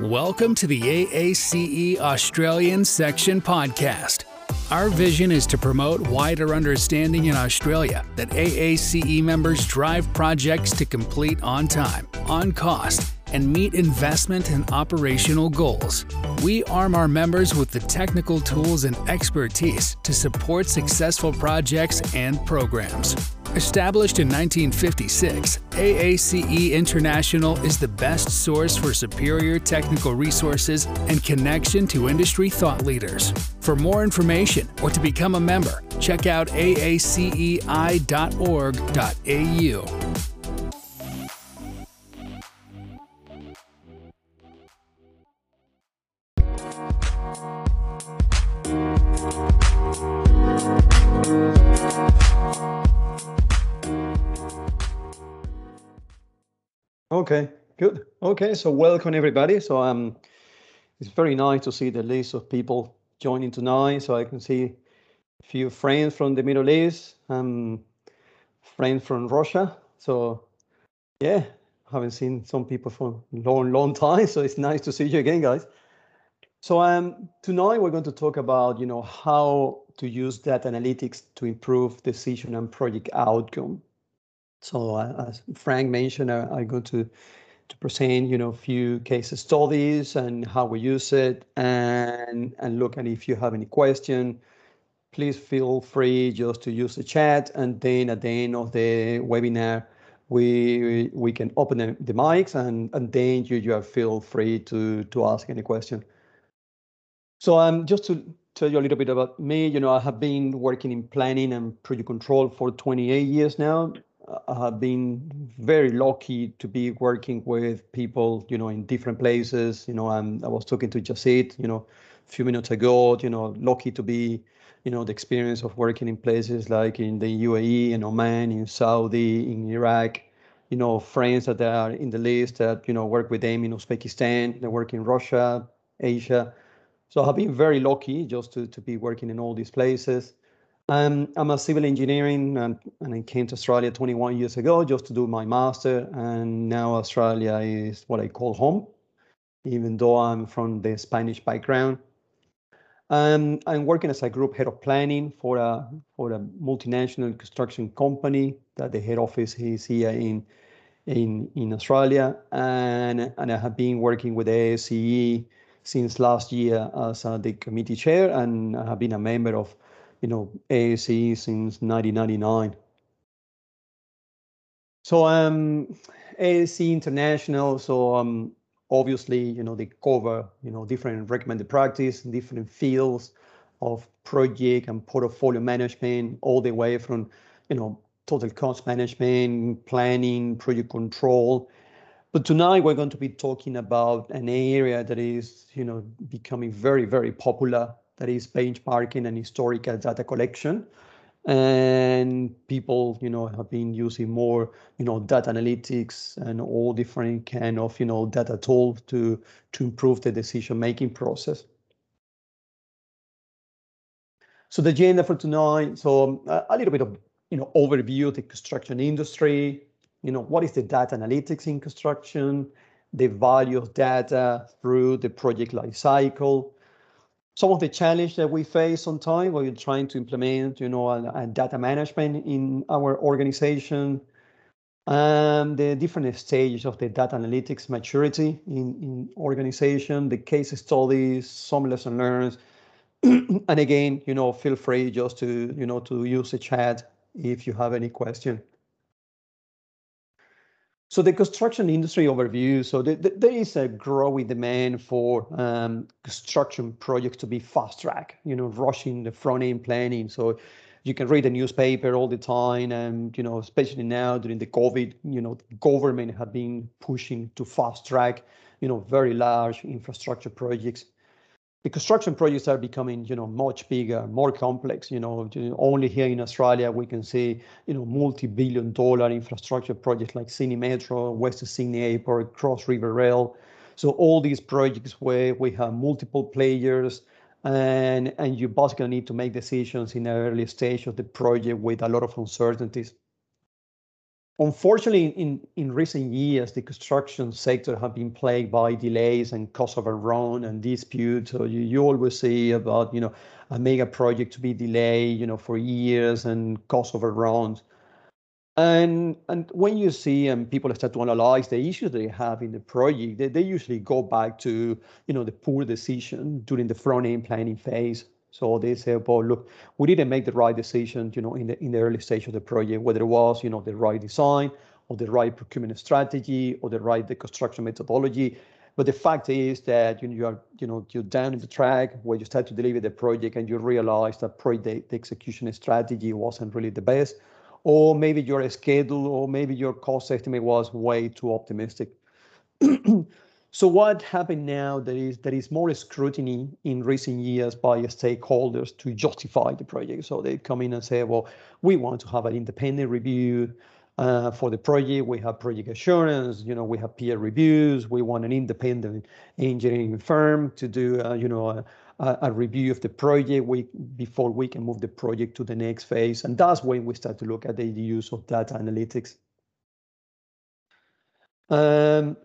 Welcome to the AACE Australian Section Podcast. Our vision is to promote wider understanding in Australia that AACE members drive projects to complete on time, on cost, and meet investment and operational goals. We arm our members with the technical tools and expertise to support successful projects and programs. Established in 1956, AACE International is the best source for superior technical resources and connection to industry thought leaders. For more information or to become a member, check out aacei.org.au. Okay, good. Okay, so welcome everybody. So um, it's very nice to see the list of people joining tonight. So I can see a few friends from the Middle East, um, friends from Russia. So yeah, haven't seen some people for a long, long time. So it's nice to see you again, guys. So um, tonight we're going to talk about, you know, how to use data analytics to improve decision and project outcome. So uh, as Frank mentioned, I'm going to to present, you know, a few case studies and how we use it, and and look at if you have any question. Please feel free just to use the chat, and then at the end of the webinar, we we can open the, the mics, and and then you you feel free to to ask any question. So um, just to tell you a little bit about me, you know, I have been working in planning and project control for 28 years now. I have been very lucky to be working with people, you know, in different places. You know, I'm, I was talking to Jasid, you know, a few minutes ago, you know, lucky to be, you know, the experience of working in places like in the UAE, in Oman, in Saudi, in Iraq, you know, friends that are in the list that, you know, work with them in Uzbekistan, they work in Russia, Asia. So I've been very lucky just to, to be working in all these places. Um, I'm a civil engineering and, and I came to Australia 21 years ago just to do my master. And now Australia is what I call home, even though I'm from the Spanish background. Um, I'm working as a group head of planning for a for a multinational construction company that the head office is here in in in Australia, and and I have been working with AACE since last year as uh, the committee chair, and I have been a member of you know, AACE since 1999. So um, AACE International, so um, obviously, you know, they cover, you know, different recommended practice, different fields of project and portfolio management, all the way from, you know, total cost management, planning, project control. But tonight we're going to be talking about an area that is, you know, becoming very, very popular that is benchmarking and historical data collection. And people, you know, have been using more, you know, data analytics and all different kind of, you know, data tools to to improve the decision-making process. So the agenda for tonight, so uh, a little bit of, you know, overview of the construction industry, you know, what is the data analytics in construction, the value of data through the project life cycle, some of the challenge that we face on time when we're trying to implement, you know, a, a data management in our organization, and the different stages of the data analytics maturity in, in organization, the case studies, some lesson learned. and again, you know, feel free just to, you know, to use the chat if you have any question. So the construction industry overview. So the, the, there is a growing demand for um, construction projects to be fast track. You know, rushing the front end planning. So you can read the newspaper all the time, and you know, especially now during the COVID, you know, government have been pushing to fast track. You know, very large infrastructure projects the construction projects are becoming, you know, much bigger, more complex. You know, only here in Australia we can see, you know, multi-billion dollar infrastructure projects like Sydney Metro, West Sydney Airport, Cross River Rail. So all these projects where we have multiple players and and you basically need to make decisions in the early stage of the project with a lot of uncertainties. Unfortunately, in, in recent years, the construction sector have been plagued by delays and cost overrun and disputes. So you, you always see about, you know, a mega project to be delayed, you know, for years and cost overruns. And and when you see and people start to analyze the issues they have in the project, they, they usually go back to, you know, the poor decision during the front end planning phase so they say, well, look, we didn't make the right decision, you know, in the in the early stage of the project, whether it was, you know, the right design or the right procurement strategy or the right the construction methodology. But the fact is that you, know, you are, you know, you're down in the track where you start to deliver the project and you realize that probably the execution strategy wasn't really the best, or maybe your schedule or maybe your cost estimate was way too optimistic. So what happened now there is there is more scrutiny in recent years by stakeholders to justify the project. So they come in and say, well, we want to have an independent review uh, for the project. We have project assurance, you know, we have peer reviews. We want an independent engineering firm to do, uh, you know, a, a, review of the project we, before we can move the project to the next phase. And that's when we start to look at the use of data analytics. Um,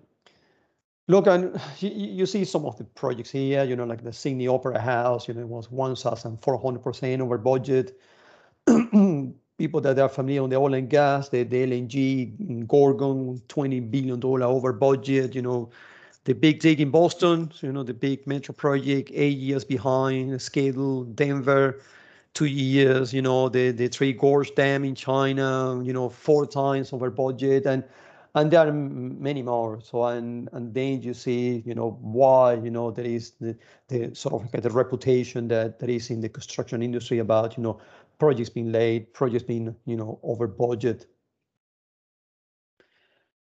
Look, and you, you, see some of the projects here, you know, like the Sydney Opera House, you know, it was 1,400% over budget. People that are familiar on the oil and gas, the, the LNG, Gorgon, $20 billion over budget, you know, the big dig in Boston, you know, the big metro project, eight years behind schedule, Denver, two years, you know, the, the Three Gorge Dam in China, you know, four times over budget. And and there are many more. So and and then you see, you know, why you know there is the, the sort of like the reputation that there is in the construction industry about you know projects being late, projects being you know over budget.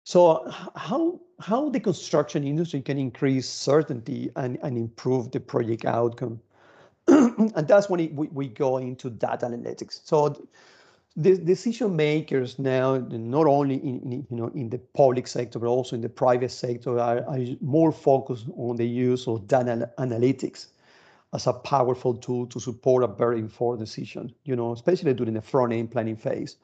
So how how the construction industry can increase certainty and, and improve the project outcome? and that's when it, we, we go into data analytics. So the decision makers now, not only in, in, you know in the public sector but also in the private sector, are, are more focused on the use of data analytics as a powerful tool to support a very informed decision. You know, especially during the front end planning phase,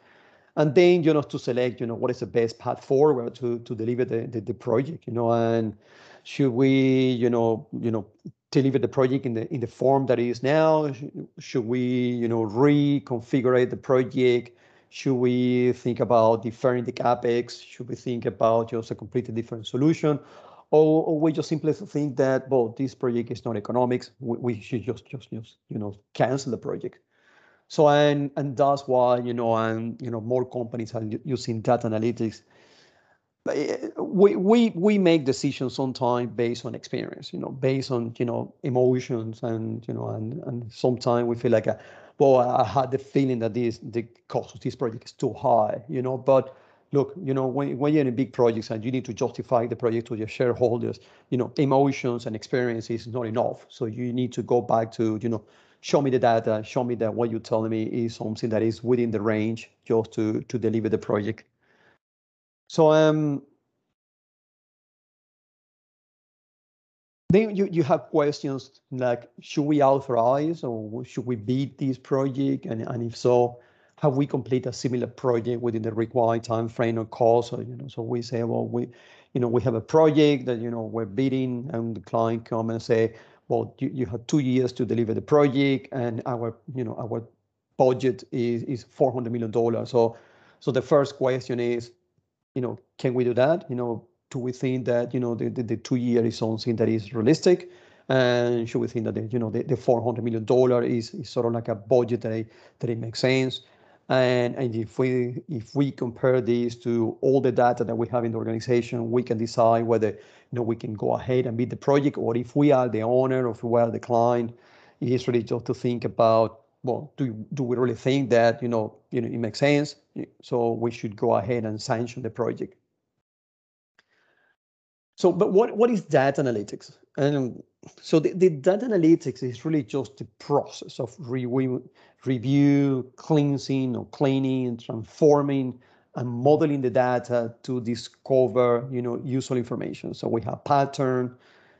and then you know to select you know what is the best path forward to to deliver the the, the project. You know, and should we you know you know deliver the project in the in the form that it is now? Should we, you know, reconfigure the project? Should we think about deferring the capex? Should we think about just a completely different solution? Or, or we just simply think that, well, this project is not economics. We, we should just, just, just, you know, cancel the project. So, and, and that's why, you know, and, you know, more companies are using data analytics Eh, we we we make decisions sometimes based on experience you know based on you know emotions and you know and and sometimes we feel like a, well i had the feeling that this the cost of this project is too high you know? But look you know when, when you're in a big projects and you need to justify the project to your shareholders you know emotions and experience is not enough. So you need to go back to you know show me the data. Show me that what you're telling me is something that is within the range just to to deliver the project so um, then you, you have questions like, should we authorize or should we bid this project? And, and if so, have we complete a similar project within the required time frame or cost? So, you know, so we say, well, we, you know, we have a project that, you know, we're bidding and the client come and say, well, you, you have two years to deliver the project and our, you know, our budget is, is $400 million. So, so the first question is, you know, can we do that? You know, do we think that, you know, the, the, the two year is something that is realistic? And should we think that, the, you know, the, the $400 million is, is sort of like a budget that it, that it makes sense? And, and if we if we compare this to all the data that we have in the organization, we can decide whether you know we can go ahead and bid the project, or if we are the owner, or if we are the client, it is really just to think about well, do do we really think that you know you know it makes sense? So we should go ahead and sanction the project. So, but what, what is data analytics? And so the, the data analytics is really just the process of review, review, cleansing or cleaning, transforming, and modeling the data to discover, you know, useful information. So we have pattern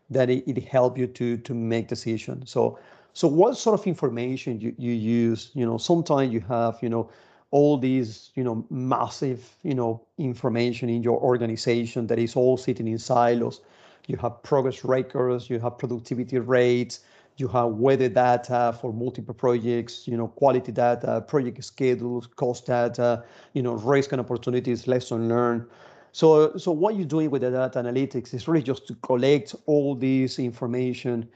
that it, it help you to to make decisions. So so what sort of information you, you use? You know, sometimes you have, you know, all these, you know, massive, you know, information in your organization that is all sitting in silos. You have progress records, you have productivity rates, you have weather data for multiple projects, you know, quality data, project schedules, cost data, you know, risk and opportunities, lesson learned. So, so what you're doing with the data analytics is really just to collect all this information,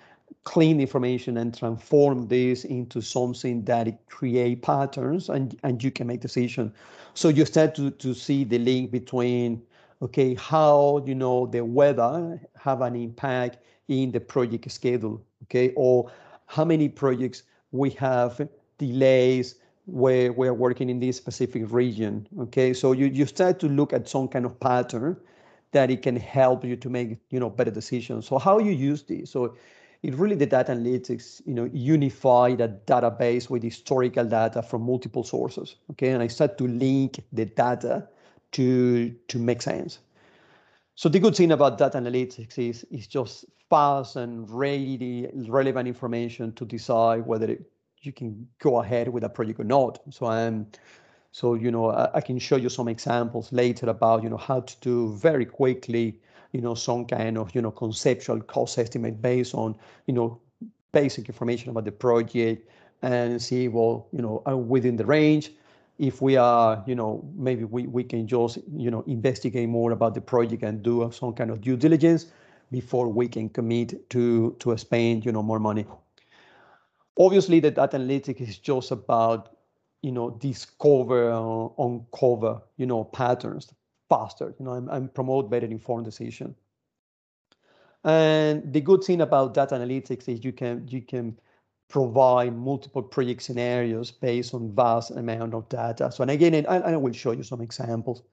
clean information, and transform this into something that it create patterns, and and you can make decision. So you start to to see the link between okay how you know the weather have an impact in the project schedule okay or how many projects we have delays where we're working in this specific region. Okay, so you, you start to look at some kind of pattern that it can help you to make you know better decisions. So how you use this? So it really the data analytics you know unify that database with historical data from multiple sources. Okay, and I start to link the data to to make sense. So the good thing about data analytics is is just fast and ready relevant information to decide whether it, you can go ahead with a project or not. So I'm, so you know, I, I, can show you some examples later about you know how to do very quickly, you know, some kind of you know conceptual cost estimate based on you know basic information about the project and see well you know are within the range. If we are, you know, maybe we, we can just, you know, investigate more about the project and do some kind of due diligence before we can commit to to spend, you know, more money. Obviously, the data analytics is just about, you know, discover, uncover, you know, patterns faster, you know, and, and promote better informed decision. And the good thing about data analytics is you can you can provide multiple project scenarios based on vast amount of data. So, and again, and I, I will show you some examples.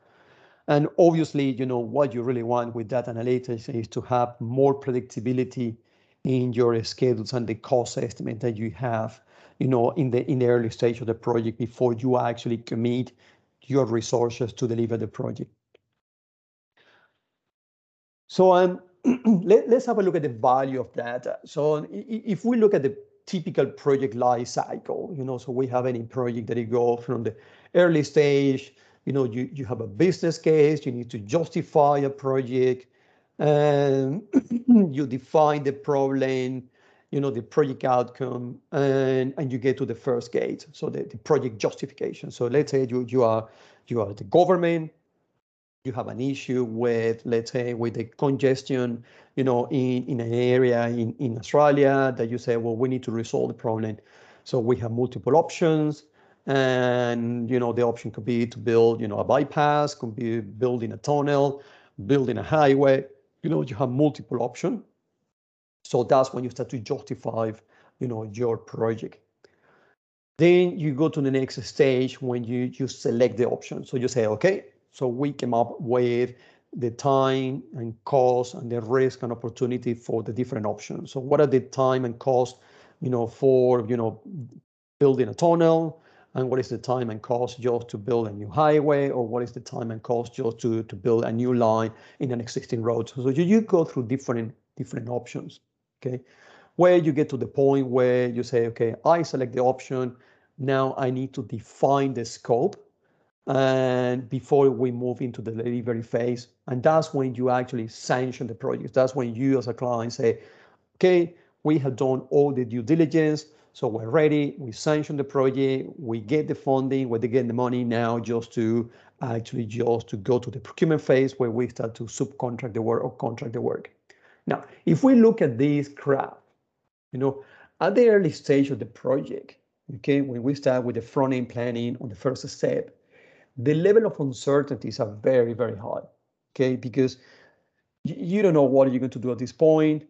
And obviously, you know, what you really want with data analytics is to have more predictability in your schedules and the cost estimate that you have, you know, in the in the early stage of the project before you actually commit your resources to deliver the project. So um, let, us have a look at the value of data. So if we look at the typical project life cycle, you know, so we have any project that you go from the early stage, you know, you, you have a business case, you need to justify a project, and you define the problem, you know, the project outcome, and, and you get to the first gate, so the, the project justification. So let's say you, you are you are the government, you have an issue with, let's say, with the congestion, you know, in, in an area in, in Australia that you say, well, we need to resolve the problem. So we have multiple options. And, you know, the option could be to build, you know, a bypass, could be building a tunnel, building a highway, you know, you have multiple options. So that's when you start to justify, you know, your project. Then you go to the next stage when you, you select the option. So you say, okay, so we came up with the time and cost and the risk and opportunity for the different options. So what are the time and cost, you know, for, you know, building a tunnel, and what is the time and cost just to build a new highway? Or what is the time and cost just to, to build a new line in an existing road? So you, you go through different different options okay? Where you get to the point where you say okay i select the option. Now i need to define the scope and before we move into the delivery phase. And that's when you actually sanction the project. That's when you as a client say okay we have done all the due diligence so we're ready, we sanction the project, we get the funding, we get the money now just to actually just to go to the procurement phase where we start to subcontract the work or contract the work. Now, if we look at this graph, you know, at the early stage of the project, okay, when we start with the front end planning on the first step, the level of uncertainties are very, very high, okay, because you don't know what you're going to do at this point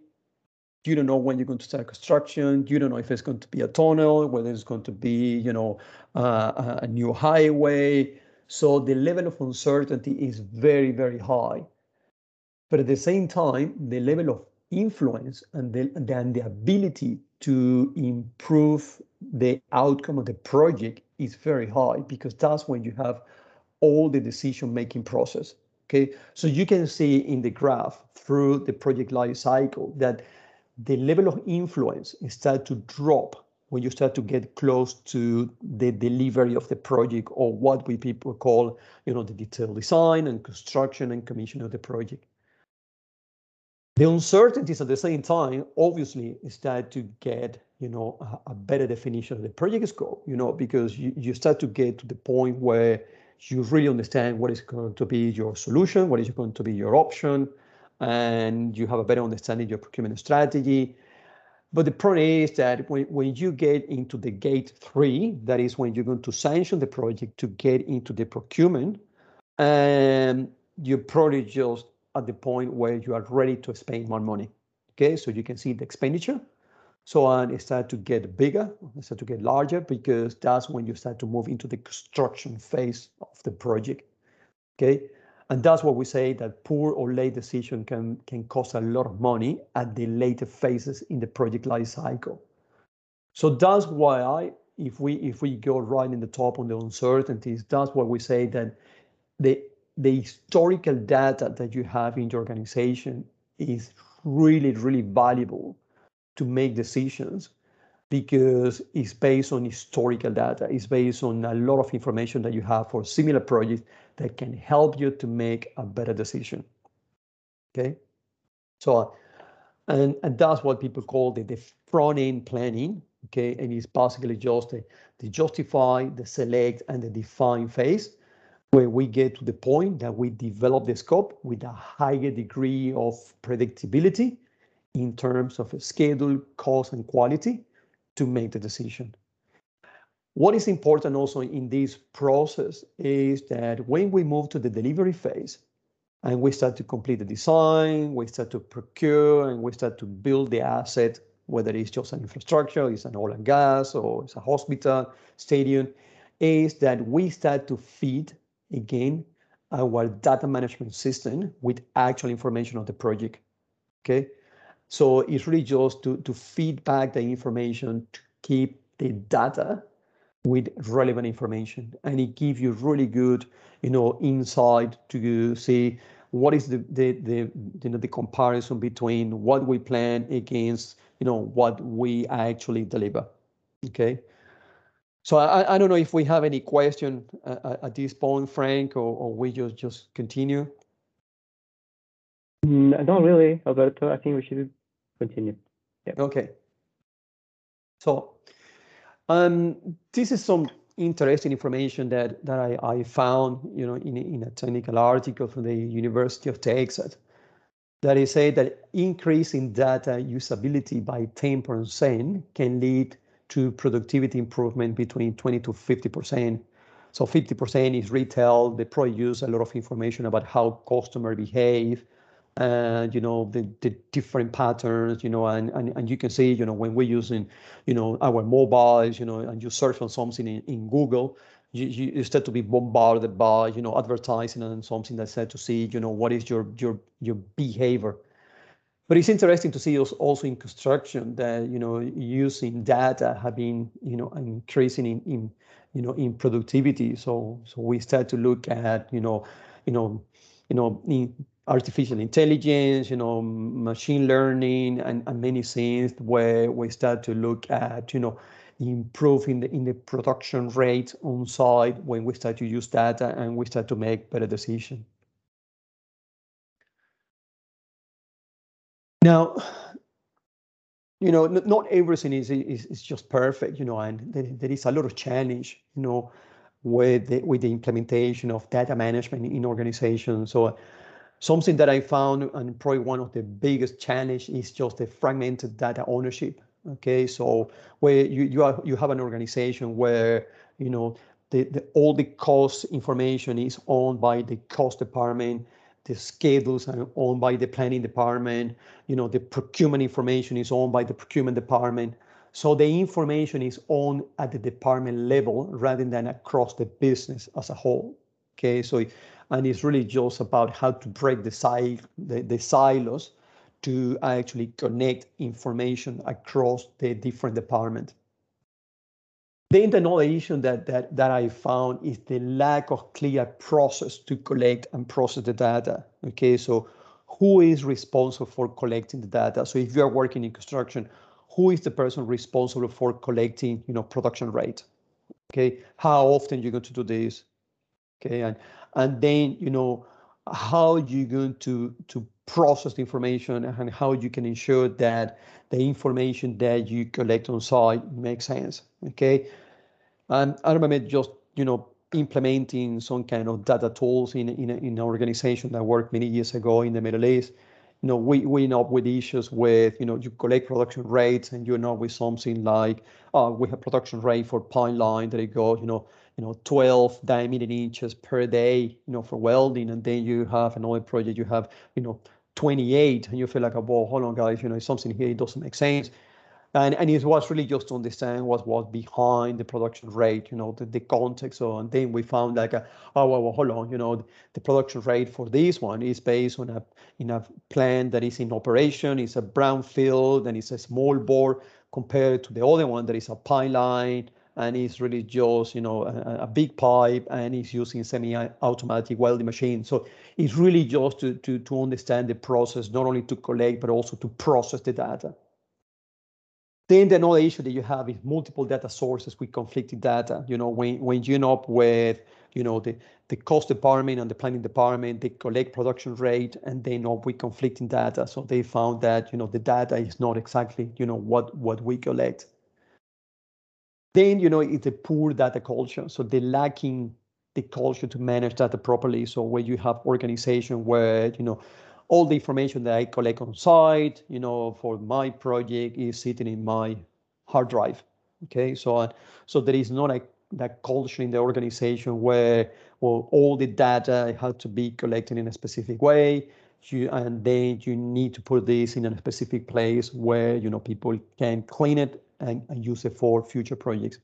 you don't know when you're going to start construction. You don't know if it's going to be a tunnel, whether it's going to be, you know, uh, a new highway. So the level of uncertainty is very, very high. But at the same time, the level of influence and the, and the ability to improve the outcome of the project is very high because that's when you have all the decision making process. Okay, so you can see in the graph through the project life cycle that the level of influence start to drop when you start to get close to the delivery of the project or what we people call, you know, the detailed design and construction and commission of the project. The uncertainties at the same time, obviously, start to get, you know, a, a better definition of the project scope, you know, because you, you start to get to the point where you really understand what is going to be your solution, what is going to be your option, and you have a better understanding of your procurement strategy. But the problem is that when, when you get into the gate three, that is when you're going to sanction the project to get into the procurement, and you're probably just at the point where you are ready to spend more money. Okay, so you can see the expenditure. So on, it start to get bigger, it start to get larger because that's when you start to move into the construction phase of the project. Okay, and that's what we say that poor or late decision can can cost a lot of money at the later phases in the project life cycle. So that's why I, if we if we go right in the top on the uncertainties, that's why we say that the the historical data that you have in your organization is really really valuable to make decisions because it's based on historical data. It's based on a lot of information that you have for similar projects that can help you to make a better decision. Okay, so and and that's what people call the, the front end planning. Okay, and it's basically just the, the justify, the select, and the define phase, where we get to the point that we develop the scope with a higher degree of predictability in terms of schedule, cost, and quality to make the decision. What is important also in this process is that when we move to the delivery phase and we start to complete the design, we start to procure, and we start to build the asset, whether it's just an infrastructure, it's an oil and gas, or it's a hospital, stadium, is that we start to feed again our data management system with actual information of the project. Okay, so it's really just to, to feed back the information to keep the data with relevant information. And it gives you really good, you know, insight to see what is the, the, the, you know, the comparison between what we plan against, you know, what we actually deliver. Okay. So I, I don't know if we have any question uh, at this point, Frank, or, or we just, just continue. Mm, not really, Alberto. I think we should continue. Yeah. Okay. So um, this is some interesting information that that I, I found, you know, in, in a technical article from the University of Texas that is say that increasing data usability by 10% can lead to productivity improvement between 20 to 50%. So 50% is retail. They probably use a lot of information about how customer behave and you know the, the different patterns you know and, and and you can see you know when we're using you know our mobiles you know and you search on something in, in google you, you start to be bombarded by you know advertising and something that said to see you know what is your your your behavior but it's interesting to see also in construction that you know using data have been you know increasing in, in you know in productivity so so we start to look at you know you know you know in artificial intelligence, you know, machine learning, and, and many things where we start to look at, you know, improving the, in the production rate on site when we start to use data and we start to make better decisions. Now, you know, not everything is, is, is just perfect, you know, and there, there is a lot of challenge, you know, with the, with the implementation of data management in organizations. So Something that I found, and probably one of the biggest challenge, is just the fragmented data ownership. Okay, so where you you are you have an organization where you know the, the all the cost information is owned by the cost department, the schedules are owned by the planning department, you know the procurement information is owned by the procurement department. So the information is owned at the department level rather than across the business as a whole. Okay, so and it's really just about how to break the, sil- the, the silos to actually connect information across the different departments. Then another issue that, that, that I found is the lack of clear process to collect and process the data. Okay, so who is responsible for collecting the data? So if you are working in construction, who is the person responsible for collecting, you know, production rate? Okay, how often you're going to do this? Okay, and and then you know how you're going to to process the information and how you can ensure that the information that you collect on site makes sense. Okay, and I remember just you know implementing some kind of data tools in in, in an organization that worked many years ago in the Middle East you know, we, we end up with issues with, you know, you collect production rates and you know with something like, uh, we have production rate for pipeline that it goes, you know, you know, 12 diameter inches per day, you know, for welding. And then you have another project, you have, you know, 28 and you feel like, well, hold on guys, you know, something here, it doesn't make sense and and it was really just to understand what was behind the production rate, you know, the, the context. So and then we found like, a, oh well, well, hold on, you know, the production rate for this one is based on a in a plant that is in operation, it's a brownfield and it's a small bore compared to the other one that is a pipeline and it's really just you know a, a, big pipe and it's using semi-automatic welding machine. So it's really just to, to to understand the process, not only to collect but also to process the data. Then the another issue that you have is multiple data sources with conflicting data. You know, when, when you end up with, you know, the, the cost department and the planning department, they collect production rate and they up with conflicting data. So they found that, you know, the data is not exactly, you know, what, what we collect. Then, you know, it's a poor data culture. So they're lacking the culture to manage data properly. So where you have organization where, you know, all the information that I collect on site, you know, for my project is sitting in my hard drive. Okay, so uh, so there is not a that culture in the organization where well all the data has to be collected in a specific way. You, and then you need to put this in a specific place where you know people can clean it and, and use it for future projects.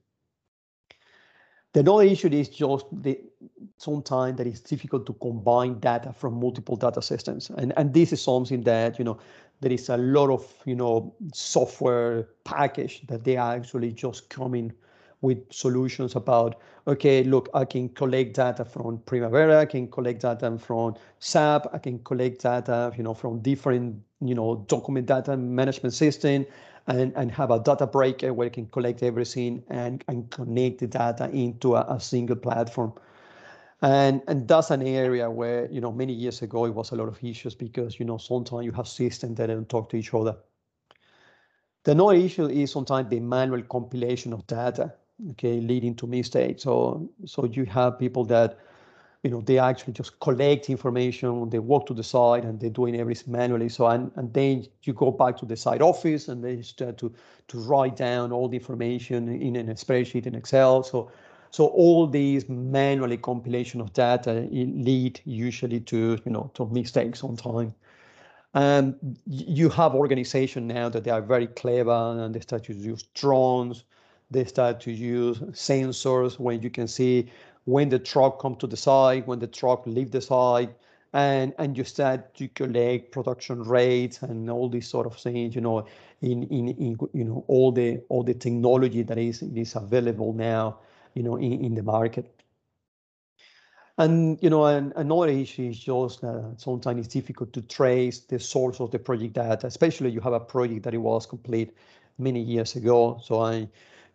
The other issue is just the sometimes that it's difficult to combine data from multiple data systems. And, and this is something that, you know, there is a lot of, you know, software package that they are actually just coming with solutions about, okay, look, I can collect data from Primavera, I can collect data from SAP, I can collect data, you know, from different, you know, document data management system, and, and have a data breaker where you can collect everything and, and connect the data into a, a single platform. And, and that's an area where, you know, many years ago, it was a lot of issues because, you know, sometimes you have systems that don't talk to each other. The another issue is sometimes the manual compilation of data, okay, leading to mistakes. So, so you have people that you know, they actually just collect information, they walk to the site and they're doing everything manually. So, and, and then you go back to the site office and they start uh, to, to write down all the information in a spreadsheet in Excel. So, so all these manually compilation of data lead usually to, you know, to mistakes on time. And you have organization now that they are very clever and they start to use drones. They start to use sensors when you can see when the truck come to the site, when the truck leave the site, and and you start to collect production rates and all these sort of things, you know, in in, in you know all the all the technology that is is available now, you know, in, in the market. And you know, and another issue is just uh, sometimes it's difficult to trace the source of the project data, especially you have a project that it was complete many years ago. So I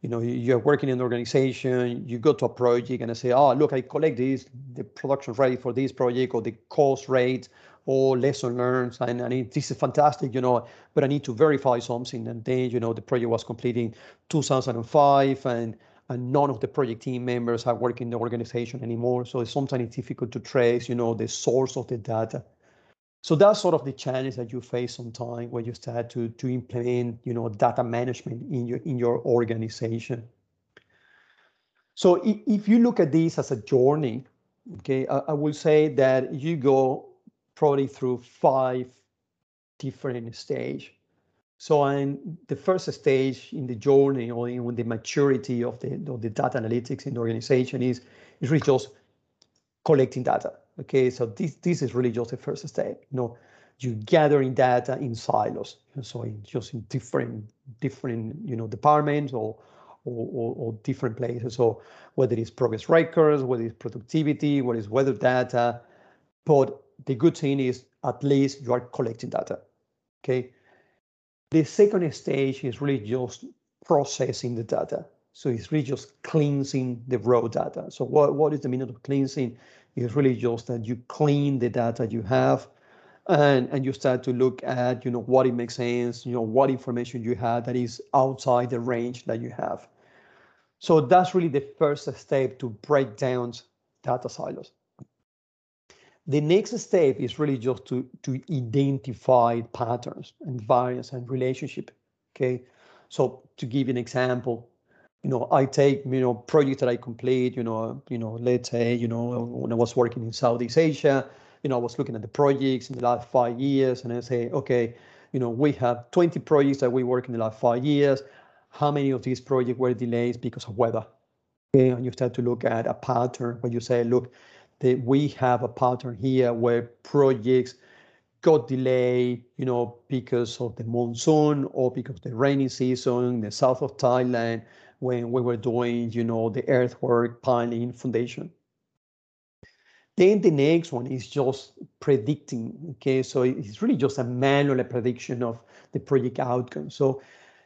you know, you're working in an organization, you go to a project and I say, oh, look, I collect this, the production rate for this project or the cost rate or lesson learned. And, and this is fantastic, you know, but I need to verify something. And then, you know, the project was completed in 2005 and, and none of the project team members are working in the organization anymore. So it's sometimes difficult to trace, you know, the source of the data. So that's sort of the challenge that you face sometimes when you start to, to implement, you know, data management in your in your organization. So if, you look at this as a journey, okay, I, I will say that you go probably through five different stage. So in the first stage in the journey or in the maturity of the, of the data analytics in the organization is, is really just collecting data. Okay, so this this is really just the first step. You know, you're gathering data in silos, so in, just in different different you know departments or, or or, different places. So whether it's progress records, whether it's productivity, whether it's weather data, but the good thing is at least you are collecting data. Okay. The second stage is really just processing the data. So it's really just cleansing the raw data. So what, what is the meaning of cleansing? It's really just that you clean the data you have and, and you start to look at, you know, what it makes sense, you know, what information you have that is outside the range that you have. So that's really the first step to break down data silos. The next step is really just to, to identify patterns and variance and relationship. Okay. So to give an example, you know, I take, you know, projects that I complete, you know, you know, let's say, you know, when I was working in Southeast Asia, you know, I was looking at the projects in the last five years and I say, okay, you know, we have 20 projects that we work in the last five years. How many of these projects were delays because of weather? Okay, and you start to look at a pattern where you say, look, that we have a pattern here where projects got delayed, you know, because of the monsoon or because of the rainy season in the south of Thailand when we were doing, you know, the earthwork, piling, foundation. Then the next one is just predicting. Okay, so it's really just a manual prediction of the project outcome. So,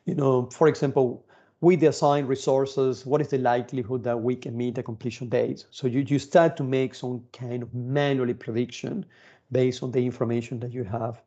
you know, for example, the assigned resources, what is the likelihood that we can meet the completion date? So you, you start to make some kind of manually prediction based on the information that you have.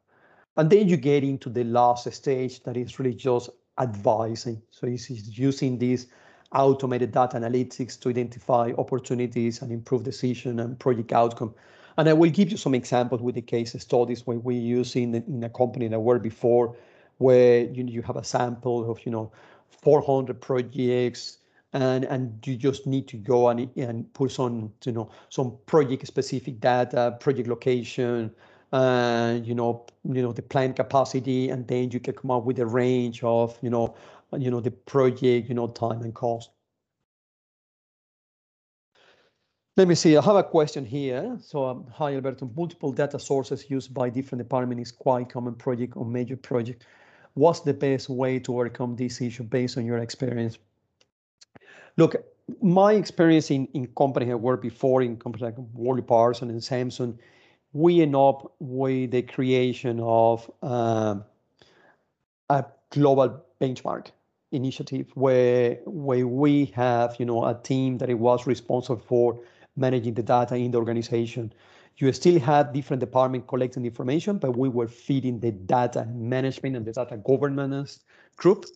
And then you get into the last stage that is really just advising. So it's using these automated data analytics to identify opportunities and improve decision and project outcome. And I will give you some examples with the case studies where we use in, in a company that were before, where you, you have a sample of, you know, 400 projects and and you just need to go and, and put some you know some project specific data project location and you know you know the plant capacity and then you can come up with a range of you know you know the project you know time and cost. Let me see. I have a question here. So um, hi alberto. Multiple data sources used by different departments is quite common project or major project. What's the best way to overcome this issue based on your experience? Look my experience in in company i worked before in companies like Worley Parsons and Samsung we end up with the creation of um, a global benchmark initiative where where we have you know a team that it was responsible for managing the data in the organization. You still had different departments collecting information but we were feeding the data management and the data governance group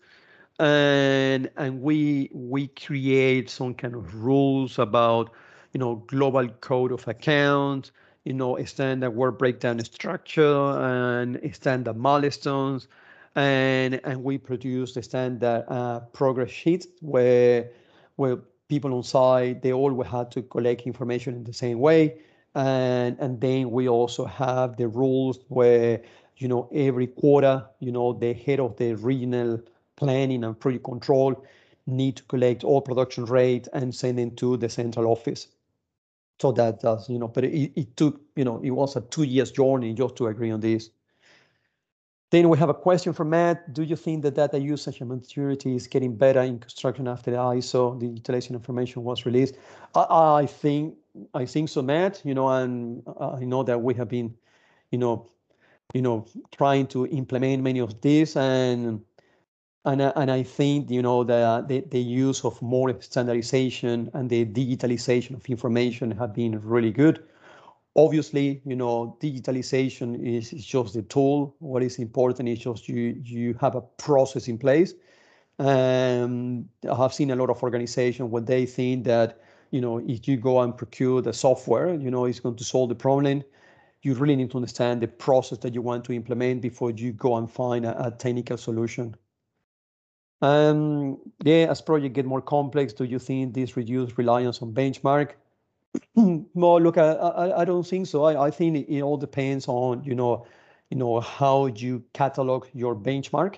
and and we we create some kind of rules about you know global code of accounts you know standard work breakdown structure and standard milestones. And and we produce the standard uh, progress sheets where where people on site they all had to collect information in the same way. And and then we also have the rules where you know every quarter you know the head of the regional planning and project control need to collect all production rate and send it to the central office so that does you know but it, it took you know it was a two years journey just to agree on this then we have a question from Matt. Do you think that data usage and maturity is getting better in construction after the ISO, the utilization information was released? I, I think I think so, Matt. You know, and I know that we have been, you know, you know, trying to implement many of these, and and and I think you know the the, the use of more standardization and the digitalization of information have been really good. Obviously you know digitalization is, is just the tool. What is important is just you you have a process in place. Um, i have seen a lot of organizations where they think that you know if you go and procure the software you know it's going to solve the problem. You really need to understand the process that you want to implement before you go and find a, a technical solution um, yeah as projects get more complex do you think this reduce reliance on benchmark well, look, I, I, I don't think so. I, I think it, it all depends on you know, you know how you catalog your benchmark.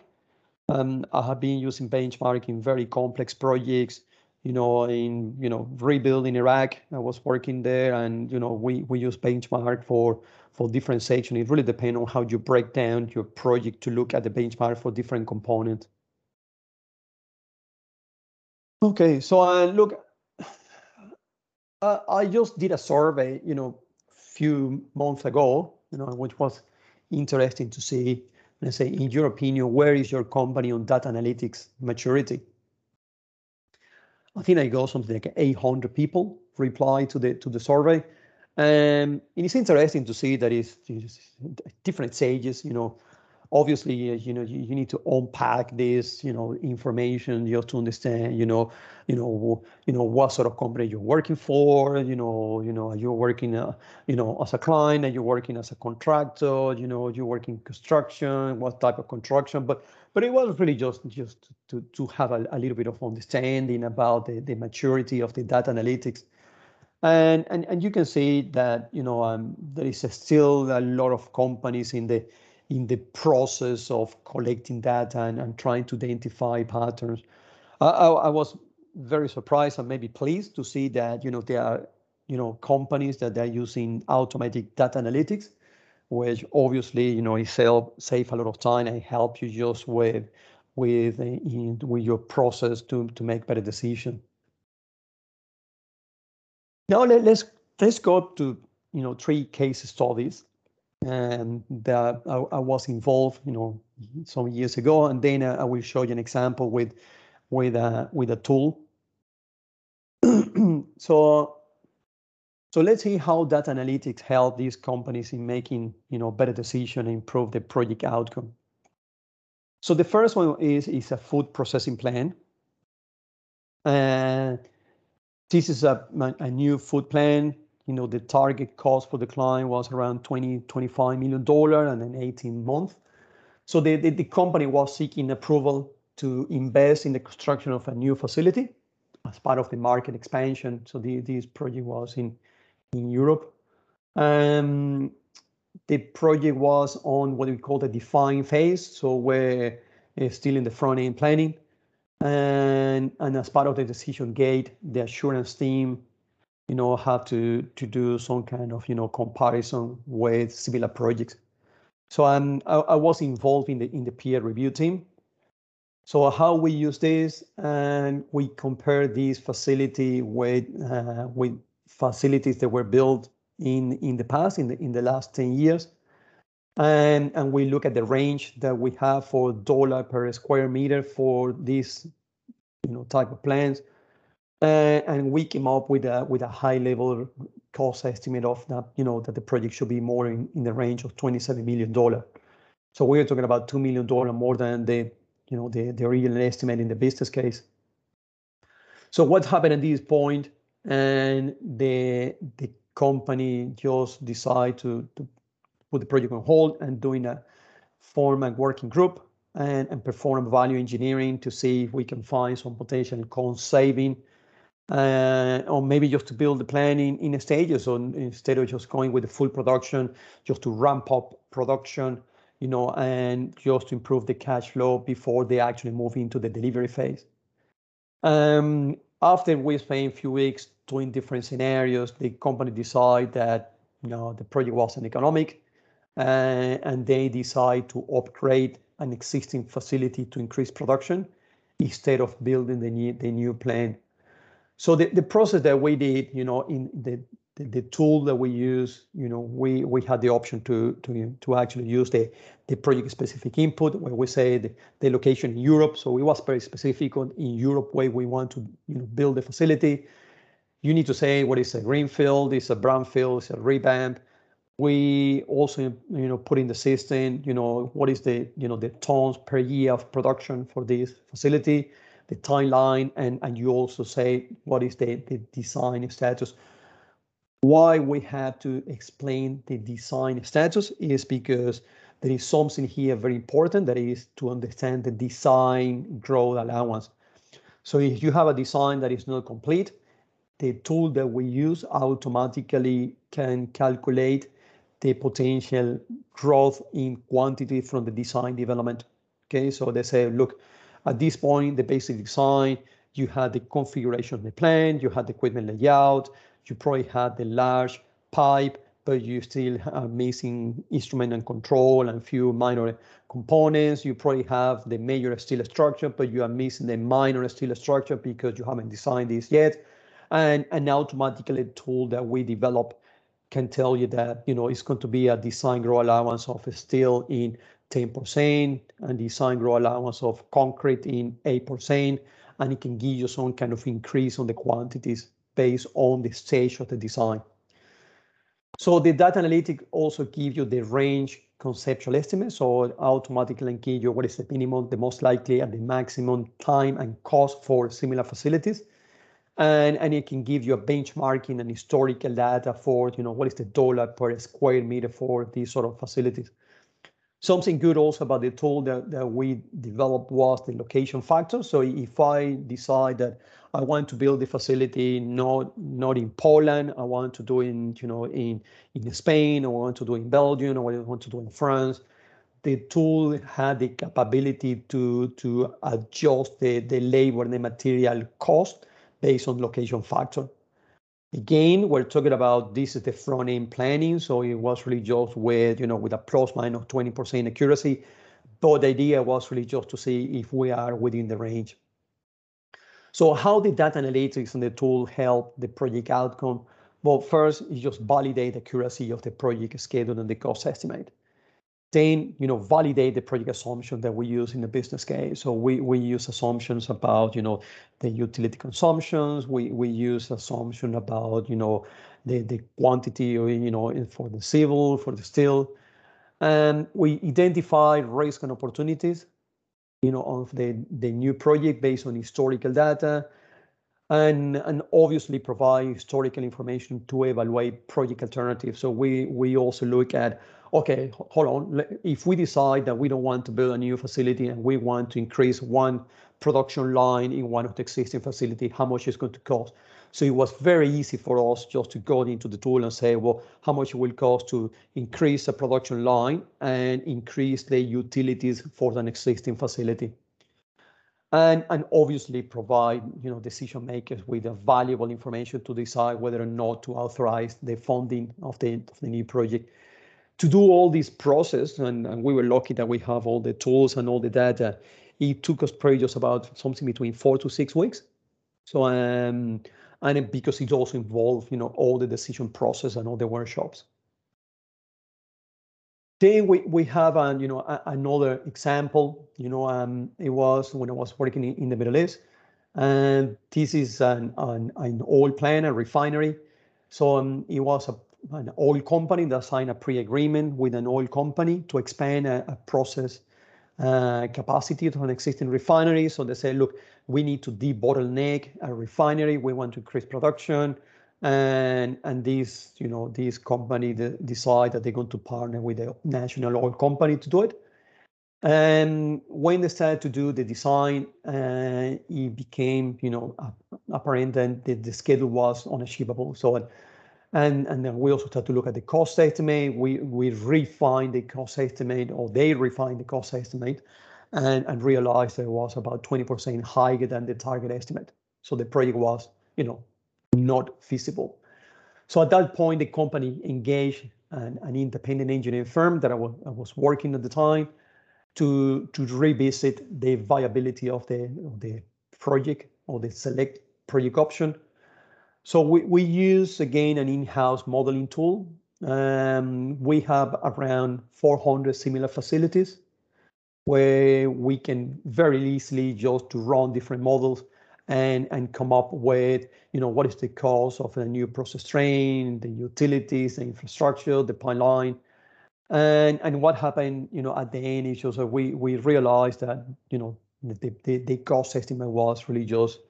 Um, I have been using benchmark in very complex projects. You know, in you know rebuilding Iraq, I was working there, and you know we we use benchmark for for different sections. It really depends on how you break down your project to look at the benchmark for different components. Okay, so uh, look, uh, I just did a survey, you know, few months ago, you know, which was interesting to see. let's say, in your opinion, where is your company on data analytics maturity? I think I got something like 800 people reply to the to the survey. Um, and it's interesting to see that it's, it's different stages, you know, obviously uh, you know you, you, need to unpack this you know information have to understand you know you know you know what sort of company you're working for you know you know you're working uh, you know as a client and you're working as a contractor you know you're working construction what type of construction but but it was really just just to to have a, a little bit of understanding about the, the maturity of the data analytics and and and you can see that you know um, there is still a lot of companies in the in the process of collecting data and, and trying to identify patterns. I, I, I, was very surprised and maybe pleased to see that you know there are you know companies that are using automatic data analytics, which obviously you know it save save a lot of time and help you just with with in, with your process to to make better decision. Now let, let's let's go up to you know three case studies and that I, I, was involved, you know, some years ago. And then uh, I will show you an example with with a uh, with a tool. so so let's see how data analytics help these companies in making you know better decision and improve the project outcome. So the first one is is a food processing plant. And this is a, a new food plant you know, the target cost for the client was around 20, 25 million dollar and then 18 months. So the, the, the company was seeking approval to invest in the construction of a new facility as part of the market expansion. So the, this project was in in Europe. Um, the project was on what we call the define phase, so we're uh, still in the front end planning. And, and as part of the decision gate, the assurance team you know, have to to do some kind of you know comparison with similar projects. So I'm I, I was involved in the in the peer review team. So how we use this and we compare this facility with uh, with facilities that were built in in the past in the in the last 10 years and and we look at the range that we have for dollar per square meter for this you know type of plants uh, and we came up with a with a high level cost estimate of that you know that the project should be more in, in the range of 27 million dollar. So we're talking about 2 million dollar more than the you know the, the original estimate in the business case. So what happened at this point? And the the company just decided to, to put the project on hold and doing a form a working group and, and perform value engineering to see if we can find some potential cost saving uh, or maybe just to build the plan in, in stages or instead of just going with the full production, just to ramp up production, you know, and just to improve the cash flow before they actually move into the delivery phase. Um, after we spent a few weeks doing different scenarios, the company decided that you know the project wasn't economic, uh, and they decide to upgrade an existing facility to increase production instead of building the new the new plant so the, the process that we did, you know, in the, the, the tool that we use, you know, we we had the option to to to actually use the the project specific input where we say the, the location in Europe. So it was very specific on in Europe where we want to you know build the facility. You need to say what is a greenfield, is a brownfield, is a revamp. We also you know put in the system, you know, what is the you know the tons per year of production for this facility the timeline, and, and you also say what is the, the design status. Why we had to explain the design status is because there is something here very important that is to understand the design growth allowance. So if you have a design that is not complete, the tool that we use automatically can calculate the potential growth in quantity from the design development. Okay, so they say, look, at this point, the basic design, you had the configuration of the plant, you had the equipment layout, you probably had the large pipe, but you still are missing instrument and control and few minor components. You probably have the major steel structure, but you are missing the minor steel structure because you haven't designed this yet. And an automatically tool that we develop can tell you that you know it's going to be a design grow allowance of steel in 10% and design grow allowance of concrete in 8%, and it can give you some kind of increase on the quantities based on the stage of the design. So the data analytic also give you the range conceptual estimate, so automatically give you what is the minimum, the most likely, and the maximum time and cost for similar facilities. And, and it can give you a benchmarking and historical data for, you know, what is the dollar per square meter for these sort of facilities. Something good also about the tool that, that we developed was the location factor. So if I decide that I want to build the facility not not in Poland, I want to do in you know in in Spain, I want to do in Belgium, or I want to do in France, the tool had the capability to to adjust the, the labor and the material cost based on location factor. Again, we're talking about this is the front end planning, so it was really just with you know with a plus minus 20% accuracy. But the idea was really just to see if we are within the range. So how did data analytics and the tool help the project outcome? Well, first, you just validate the accuracy of the project schedule and the cost estimate then you know validate the project assumption that we use in the business case. So we we use assumptions about you know the utility consumptions. We we use assumption about you know the the quantity or you know for the civil for the steel. And we identify risk and opportunities you know of the the new project based on historical data and and obviously provide historical information to evaluate project alternatives. So we we also look at okay, hold on. If we decide that we don't want to build a new facility and we want to increase one production line in one of the existing facility, how much is going to cost? So it was very easy for us just to go into the tool and say, well, how much it will cost to increase the production line and increase the utilities for an existing facility. And, and obviously provide you know decision makers with a valuable information to decide whether or not to authorize the funding of the, of the new project to do all this process, and, and, we were lucky that we have all the tools and all the data, it took us probably just about something between four to six weeks. So, um, and because it also involved, you know, all the decision process and all the workshops. Then we, we have, an, you know, a, another example, you know, um, it was when I was working in, in the Middle East, and this is an, an, an oil plant, a refinery. So um, it was a an oil company that signed a pre-agreement with an oil company to expand a, a process uh, capacity to an existing refinery. So they say, look, we need to debottleneck a refinery. We want to increase production. And and this, you know, this company decide that they're going to partner with a national oil company to do it. And when they started to do the design, uh, it became, you know, apparent that the, the schedule was unachievable. So and, and then we also start to look at the cost estimate. We, we refine the cost estimate, or they refine the cost estimate, and, and realized it was about 20% higher than the target estimate. So the project was, you know, not feasible. So at that point, the company engaged an, an independent engineering firm that I was, I was working at the time to, to revisit the viability of the, of the project or the select project option so we, we use, again, an in-house modeling tool. Um, we have around 400 similar facilities where we can very easily just run different models and, and come up with, you know, what is the cost of a new process train, the utilities, the infrastructure, the pipeline. And, and what happened, you know, at the end is just we, we realized that, you know, the, the, the cost estimate was really just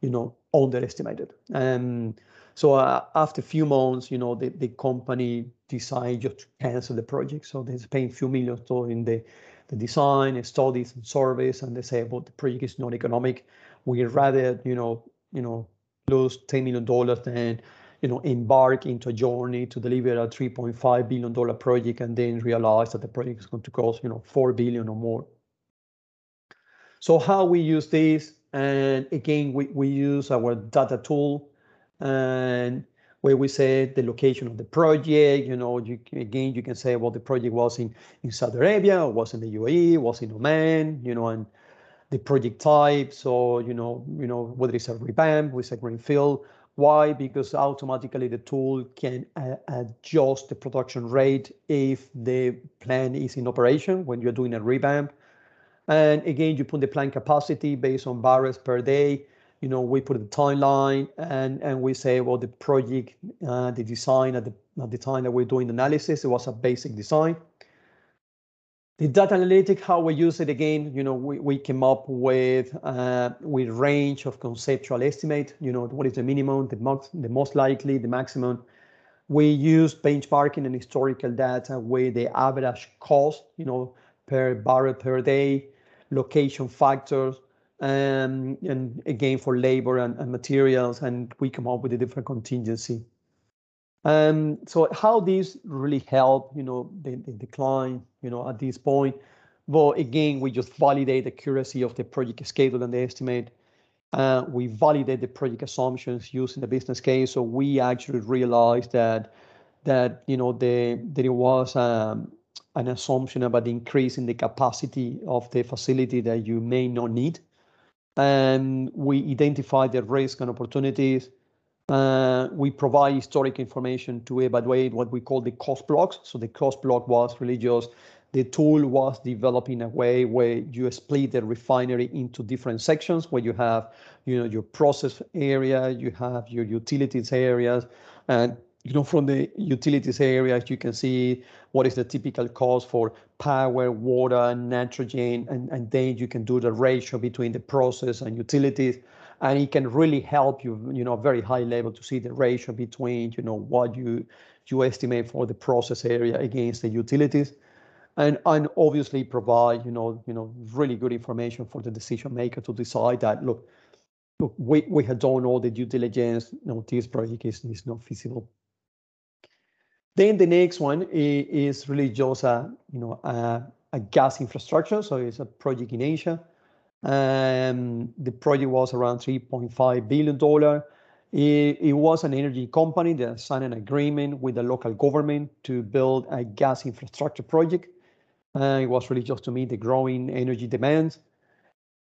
you know, underestimated. And so uh, after a few months, you know, the, the company decided just to cancel the project. So they're paying a few million dollars in the, the design, studies, and service, and they say, well, the project is not economic. We'd rather, you know, you know, lose $10 million than, you know, embark into a journey to deliver a $3.5 billion project and then realize that the project is going to cost, you know, 4 billion or more. So how we use this, and again, we, we use our data tool and where we say the location of the project, you know, you, again, you can say, well, the project was in, in Saudi Arabia, was in the UAE, was in Oman, you know, and the project type. So, you know, you know, whether it's a revamp, with a greenfield, Why? Because automatically the tool can uh, adjust the production rate if the plant is in operation when you're doing a revamp. And again, you put the plant capacity based on barrels per day. You know, we put the timeline and, and we say, well, the project, uh, the design at the, at the time that we're doing the analysis, it was a basic design. The data analytic, how we use it again, you know, we, we came up with uh, with range of conceptual estimate, you know, what is the minimum, the most, the most likely, the maximum. We use benchmarking and historical data with the average cost, you know, per barrel per day, location factors, um, and again for labor and, and materials, and we come up with a different contingency. Um, so how these really help, you know, the, the decline, you know, at this point. Well, again, we just validate the accuracy of the project schedule and the estimate. Uh, we validate the project assumptions using the business case. So we actually realized that that you know the there was um, an assumption about increasing the capacity of the facility that you may not need. And we identify the risk and opportunities uh, we provide historic information to evaluate what we call the cost blocks. So the cost block was really just the tool was developed in a way where you split the refinery into different sections where you have you know your process area you have your utilities areas and you know from the utilities areas you can see what is the typical cost for power water nitrogen and, and then you can do the ratio between the process and utilities. And it can really help you, you know, very high level to see the ratio between, you know, what you you estimate for the process area against the utilities, and and obviously provide, you know, you know, really good information for the decision maker to decide that look, look, we we have done all the due diligence, know, this project is is not feasible. Then the next one is really just a, you know, a, a gas infrastructure. So it's a project in Asia. Um, the project was around $3.5 billion. It, it, was an energy company that signed an agreement with the local government to build a gas infrastructure project. Uh, it was really just to meet the growing energy demands.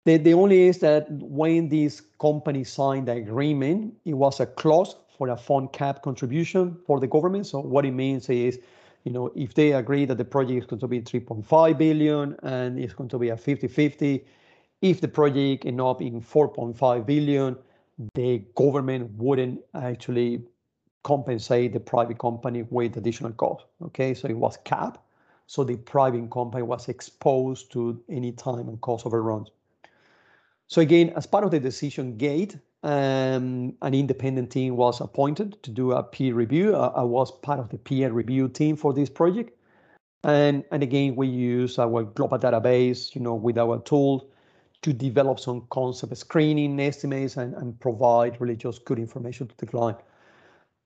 The, the only is that when this company signed the agreement, it was a clause for a fund cap contribution for the government. So what it means is, you know, if they agree that the project is going to be 3.5 billion and it's going to be a 50-50, if the project end up in 4.5 billion, the government wouldn't actually compensate the private company with additional cost. Okay, so it was capped. So the private company was exposed to any time and cost overruns. So again, as part of the decision gate, um, an independent team was appointed to do a peer review. I, I was part of the peer review team for this project. And, and again, we use our global database, you know, with our tool to develop some concept screening estimates and, and provide really just good information to the client.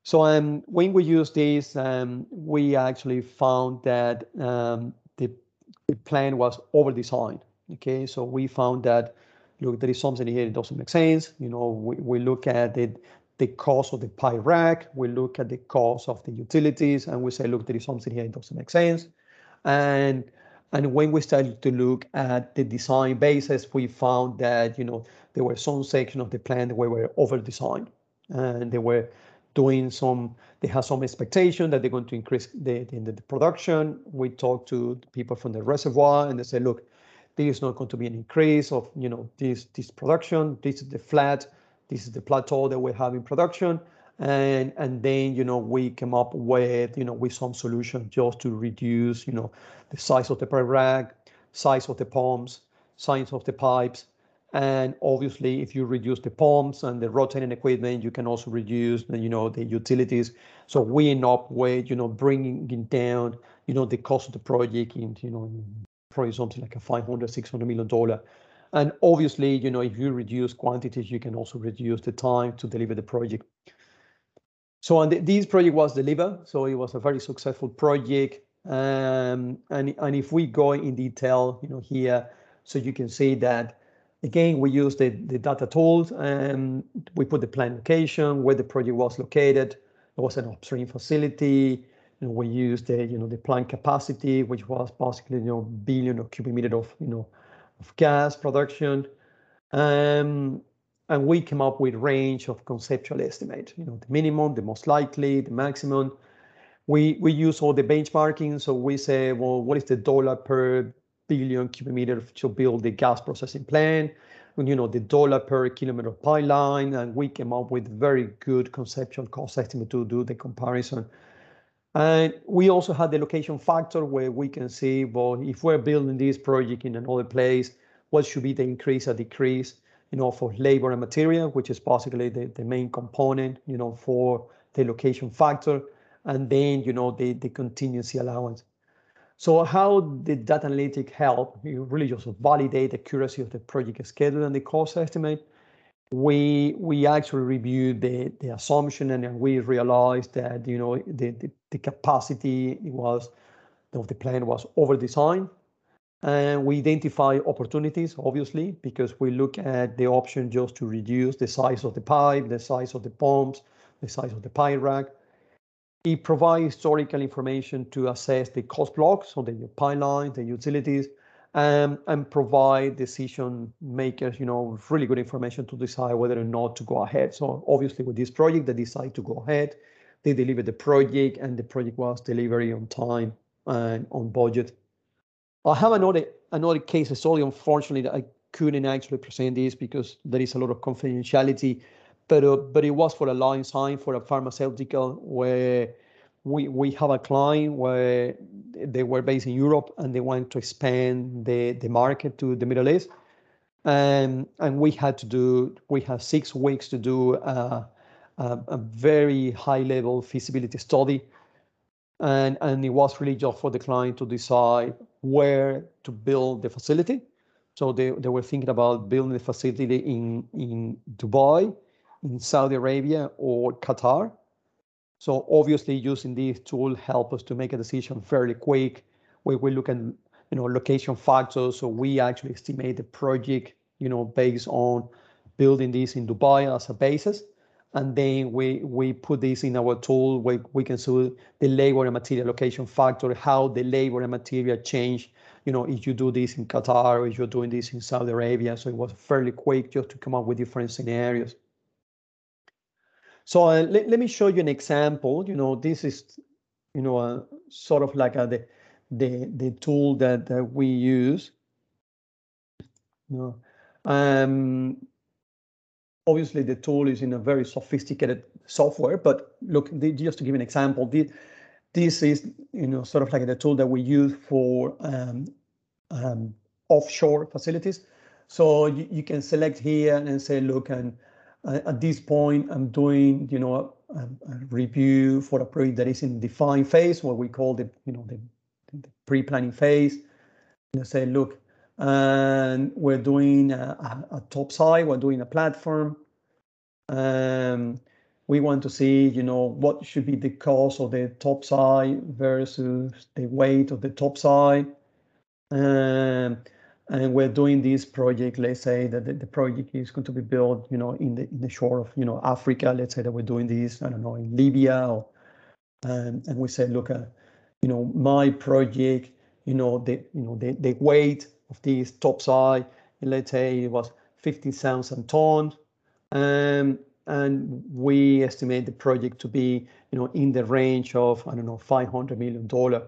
So um, when we use this, um, we actually found that um, the, the plan was over-designed. Okay, so we found that look, there is something here that doesn't make sense. You know, we, we look at it, the cost of the pipe rack, we look at the cost of the utilities, and we say, look, there is something here that doesn't make sense. And and when we started to look at the design basis, we found that, you know, there were some sections of the plant where we were over-designed and they were doing some, they had some expectation that they're going to increase the, the, the production. We talked to people from the reservoir and they said, look, there is not going to be an increase of, you know, this, this production. This is the flat, this is the plateau that we have in production. And and then you know we came up with you know with some solution just to reduce you know the size of the pipe rack size of the pumps size of the pipes. And obviously if you reduce the pumps and the rotating equipment you can also reduce the, you know the utilities. So we end up with you know bringing down you know the cost of the project into you know probably something like a 500 600 million dollar and obviously you know if you reduce quantities you can also reduce the time to deliver the project so on the, this project was delivered. So it was a very successful project. Um, and, and if we go in detail, you know, here, so you can see that again, we use the, the data tools and we put the plant location where the project was located. It was an upstream facility. Know, we used the, you know, the plant capacity, which was basically, you know, billion of cubic meter of, you know, of gas production. Um, and we came up with range of conceptual estimate, you know, the minimum, the most likely, the maximum. We, we use all the benchmarking. So we say, well, what is the dollar per billion cubic meter to build the gas processing plant? And, you know, the dollar per kilometer pipeline. And we came up with very good conceptual cost estimate to do the comparison. And we also had the location factor where we can see, well, if we're building this project in another place, what should be the increase or decrease, you know, for labor and material, which is basically the, the main component, you know, for the location factor and then you know the, the contingency allowance. So how did data analytic help? You really just validate the accuracy of the project schedule and the cost estimate. We we actually reviewed the, the assumption and we realized that you know the, the, the capacity was of the plan was over designed. And we identify opportunities, obviously, because we look at the option just to reduce the size of the pipe, the size of the pumps, the size of the pipe rack it provides historical information to assess the cost blocks, so the pipeline, the utilities, um, and provide decision makers, you know, really good information to decide whether or not to go ahead. So obviously with this project, they decide to go ahead. They delivered the project and the project was delivered on time and on budget. I have another another case study. Unfortunately, that I couldn't actually present this because there is a lot of confidentiality but uh, but it was for a line sign for a pharmaceutical where we we have a client where they were based in Europe and they want to expand the the market to the Middle East, and and we had to do we had six weeks to do a, a, very high level feasibility study, and and it was really just for the client to decide where to build the facility. So they, they were thinking about building the facility in, in Dubai in Saudi Arabia or Qatar. So obviously using this tool help us to make a decision fairly quick where we look at you know location factors. So we actually estimate the project, you know, based on building this in Dubai as a basis. And then we we put this in our tool where we can see the labor and material location factor, how the labor and material change, you know, if you do this in Qatar or if you're doing this in Saudi Arabia. So it was fairly quick just to come up with different scenarios. So uh, let, let me show you an example. You know, this is, you know, uh, sort of like a, uh, the, the, the tool that, that we use. You know, um, obviously the tool is in a very sophisticated software, but look, just to give an example, this is, you know, sort of like the tool that we use for um, um, offshore facilities. So you, you, can select here and say, look, and at this point, I'm doing, you know, a, a, review for a project that is in define phase, what we call the, you know, the, the pre-planning phase. And say, look, and we're doing a, a, a topside, we're doing a platform. Um, we want to see, you know, what should be the cost of the topside versus the weight of the topside. Um, and we're doing this project let's say that the, the, project is going to be built you know in the in the shore of you know africa let's say that we're doing this i don't know in libya or um, and we say look uh, you know my project you know the you know the, the weight of this topside let's say it was 50,000 tons um, and we estimate the project to be you know in the range of i don't know 500 million dollar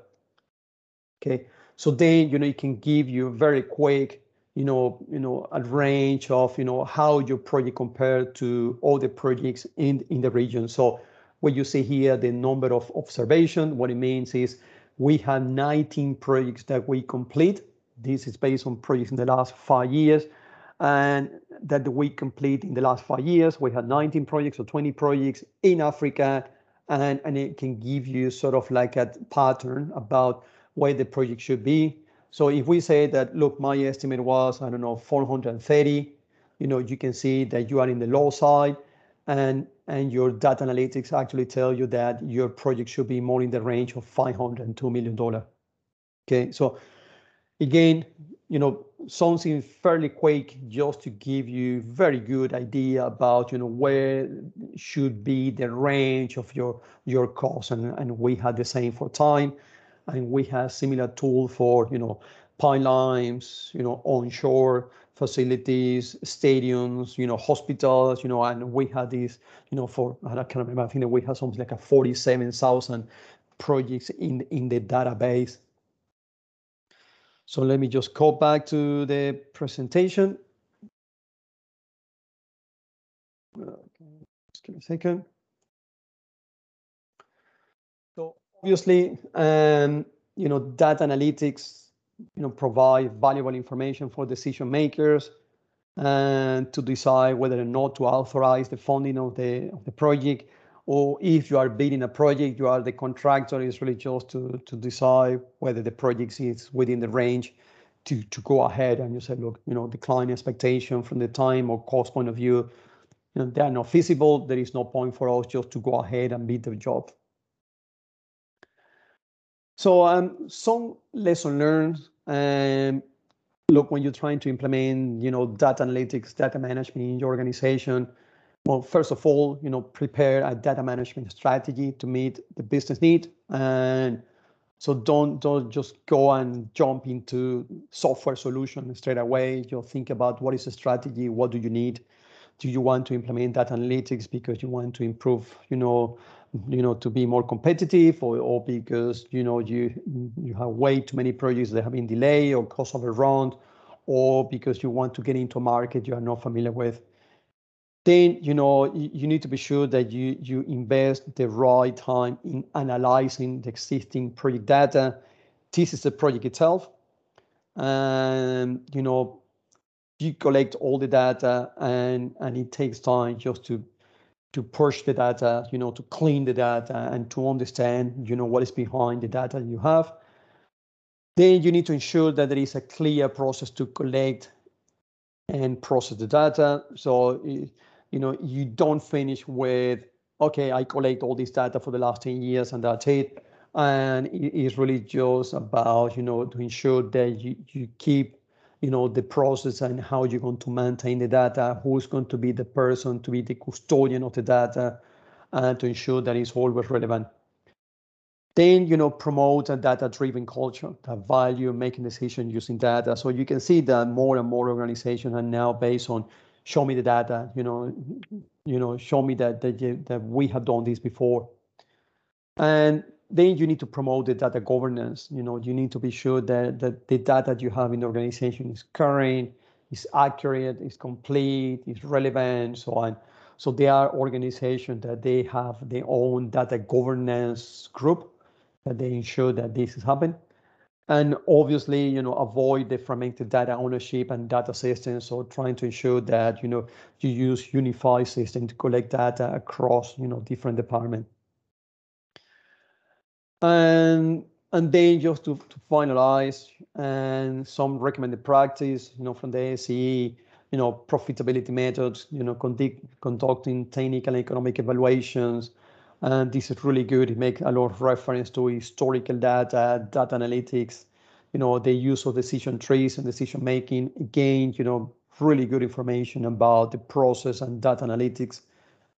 okay so then, you know, it can give you very quick, you know, you know, a range of, you know, how your project compared to all the projects in, in the region. So what you see here, the number of observation, what it means is we have 19 projects that we complete. This is based on projects in the last five years and that we complete in the last five years. We had 19 projects or 20 projects in Africa, and, and it can give you sort of like a pattern about where the project should be. So if we say that, look, my estimate was, I don't know, 430, you know, you can see that you are in the low side and, and your data analytics actually tell you that your project should be more in the range of 502 million dollar. Okay, so again, you know, something fairly quick just to give you very good idea about, you know, where should be the range of your your costs. And, and we had the same for time and we have similar tool for you know pipelines, you know onshore facilities, stadiums, you know, hospitals, you know, and we had these, you know, for I can't remember, I think that we had something like a 47,000 projects in in the database. So let me just go back to the presentation. Just give me a second. So obviously, um, you know, data analytics, you know, provide valuable information for decision makers and to decide whether or not to authorize the funding of the of the project, or if you are bidding a project, you are the contractor. It's really just to to decide whether the project is within the range to to go ahead and you say, look, you know, the client expectation from the time or cost point of view, you know, they are not feasible. There is no point for us just to go ahead and bid the job. So um, some lesson learned. Um, look, when you're trying to implement, you know, data analytics, data management in your organization, well, first of all, you know, prepare a data management strategy to meet the business need. And so don't don't just go and jump into software solution straight away. You'll think about what is the strategy, what do you need? Do you want to implement data analytics because you want to improve, you know, you know to be more competitive or, or because you know you you have way too many projects that have been delayed or cost overrun or because you want to get into a market you are not familiar with then you know you, need to be sure that you you invest the right time in analyzing the existing project data this is the project itself and you know you collect all the data and and it takes time just to to push the data, you know, to clean the data and to understand, you know, what is behind the data you have. Then you need to ensure that there is a clear process to collect and process the data. So, you know, you don't finish with, okay, I collect all this data for the last 10 years and that's it. And it is really just about, you know, to ensure that you, you keep you know the process and how you're going to maintain the data who's going to be the person to be the custodian of the data and to ensure that it's always relevant then you know promote a data driven culture that value making decisions using data so you can see that more and more organizations are now based on show me the data you know you know show me that that, you, that we have done this before and then you need to promote the data governance. You know, you need to be sure that, that the data that you have in the organization is current, is accurate, is complete, is relevant, so on. So there are organizations that they have their own data governance group that they ensure that this is happening. And obviously, you know, avoid the fragmented data ownership and data systems. So trying to ensure that, you know, you use unified system to collect data across, you know, different departments and and then just to, to finalize and some recommended practice you know from the AACE you know profitability methods you know conduct, conducting technical and economic evaluations and this is really good it makes a lot of reference to historical data data analytics you know the use of decision trees and decision making again you know really good information about the process and data analytics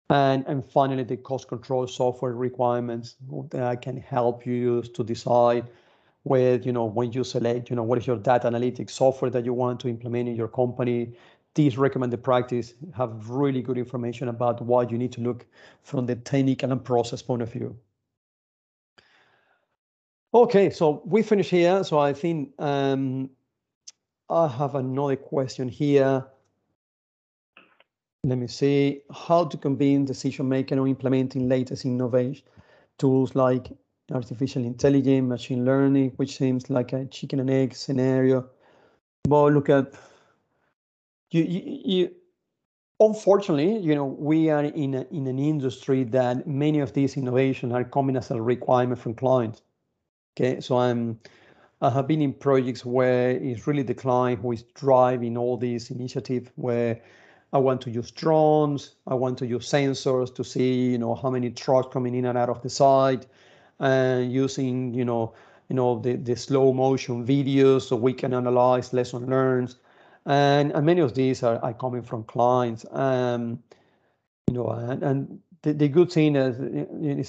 and, and finally, the cost control software requirements that can help you to decide with, you know, when you select, you know, what is your data analytics software that you want to implement in your company. These recommended practice have really good information about what you need to look from the technical and process point of view. Okay, so we finish here. So I think um, I have another question here let me see how to convene decision making or implementing latest innovation tools like artificial intelligence, machine learning, which seems like a chicken and egg scenario. But look at you, you, you unfortunately, you know, we are in a, in an industry that many of these innovations are coming as a requirement from clients. Okay, so I'm I have been in projects where it's really the client who is driving all these initiatives where I want to use drones. I want to use sensors to see, you know, how many trucks coming in and out of the site, and using, you know, you know, the, the slow motion videos so we can analyze lesson learned. And, and many of these are, are coming from clients. Um, you know, and, and the, the good thing is,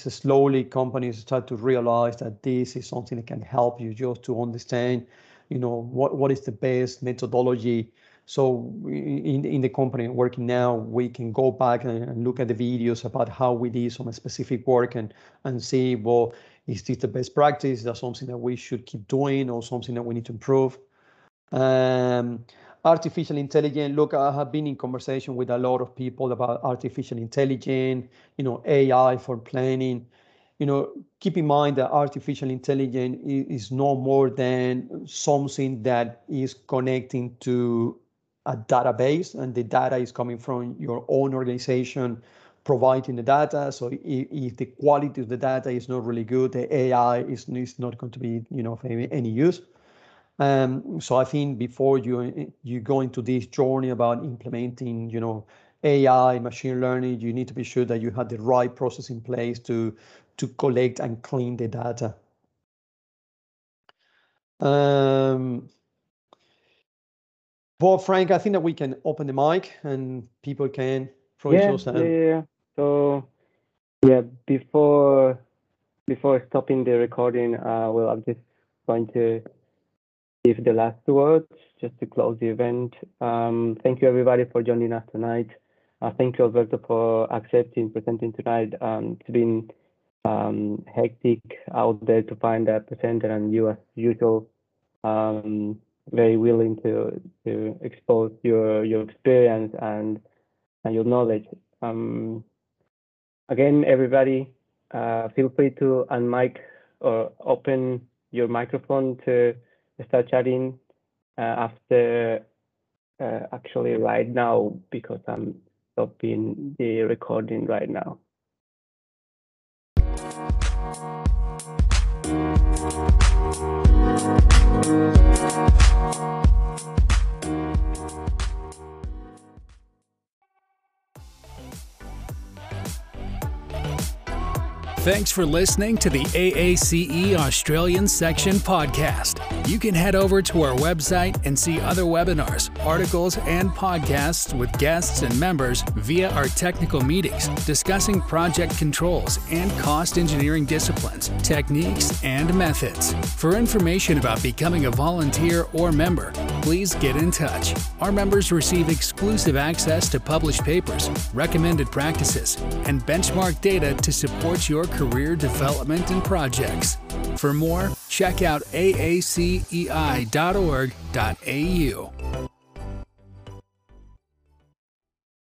is slowly companies start to realize that this is something that can help you just to understand you know, what, what is the best methodology. So in, in the company working now, we can go back and look at the videos about how we did some specific work and, and see, well, is this the best practice? Is that something that we should keep doing or something that we need to improve? Um, artificial intelligence, look, I have been in conversation with a lot of people about artificial intelligence, you know, AI for planning. You know, keep in mind that artificial intelligence is no more than something that is connecting to a database and the data is coming from your own organization providing the data. So if, the quality of the data is not really good, the AI is, is not going to be, you know, of any, any use. Um, so I think before you you go into this journey about implementing, you know, AI, machine learning, you need to be sure that you have the right process in place to to collect and clean the data. Um, well, Frank, I think that we can open the mic and people can yeah, yeah, yeah. So yeah, before before stopping the recording, uh, well, I'm just going to give the last words just to close the event. Um, thank you everybody for joining us tonight. Uh, thank you Alberto for accepting presenting tonight. Um, it's been um, hectic out there to find a presenter, and you, as usual, um, very willing to to expose your your experience and and your knowledge. Um, Again, everybody, uh, feel free to unmic or open your microphone to start chatting uh, after uh, actually right now because I'm stopping the recording right now. Thanks for listening to the AACE Australian Section podcast. You can head over to our website and see other webinars, articles, and podcasts with guests and members via our technical meetings discussing project controls and cost engineering disciplines, techniques, and methods. For information about becoming a volunteer or member, please get in touch. Our members receive exclusive access to published papers, recommended practices, and benchmark data to support your career development and projects. For more, check out aacei.org.au.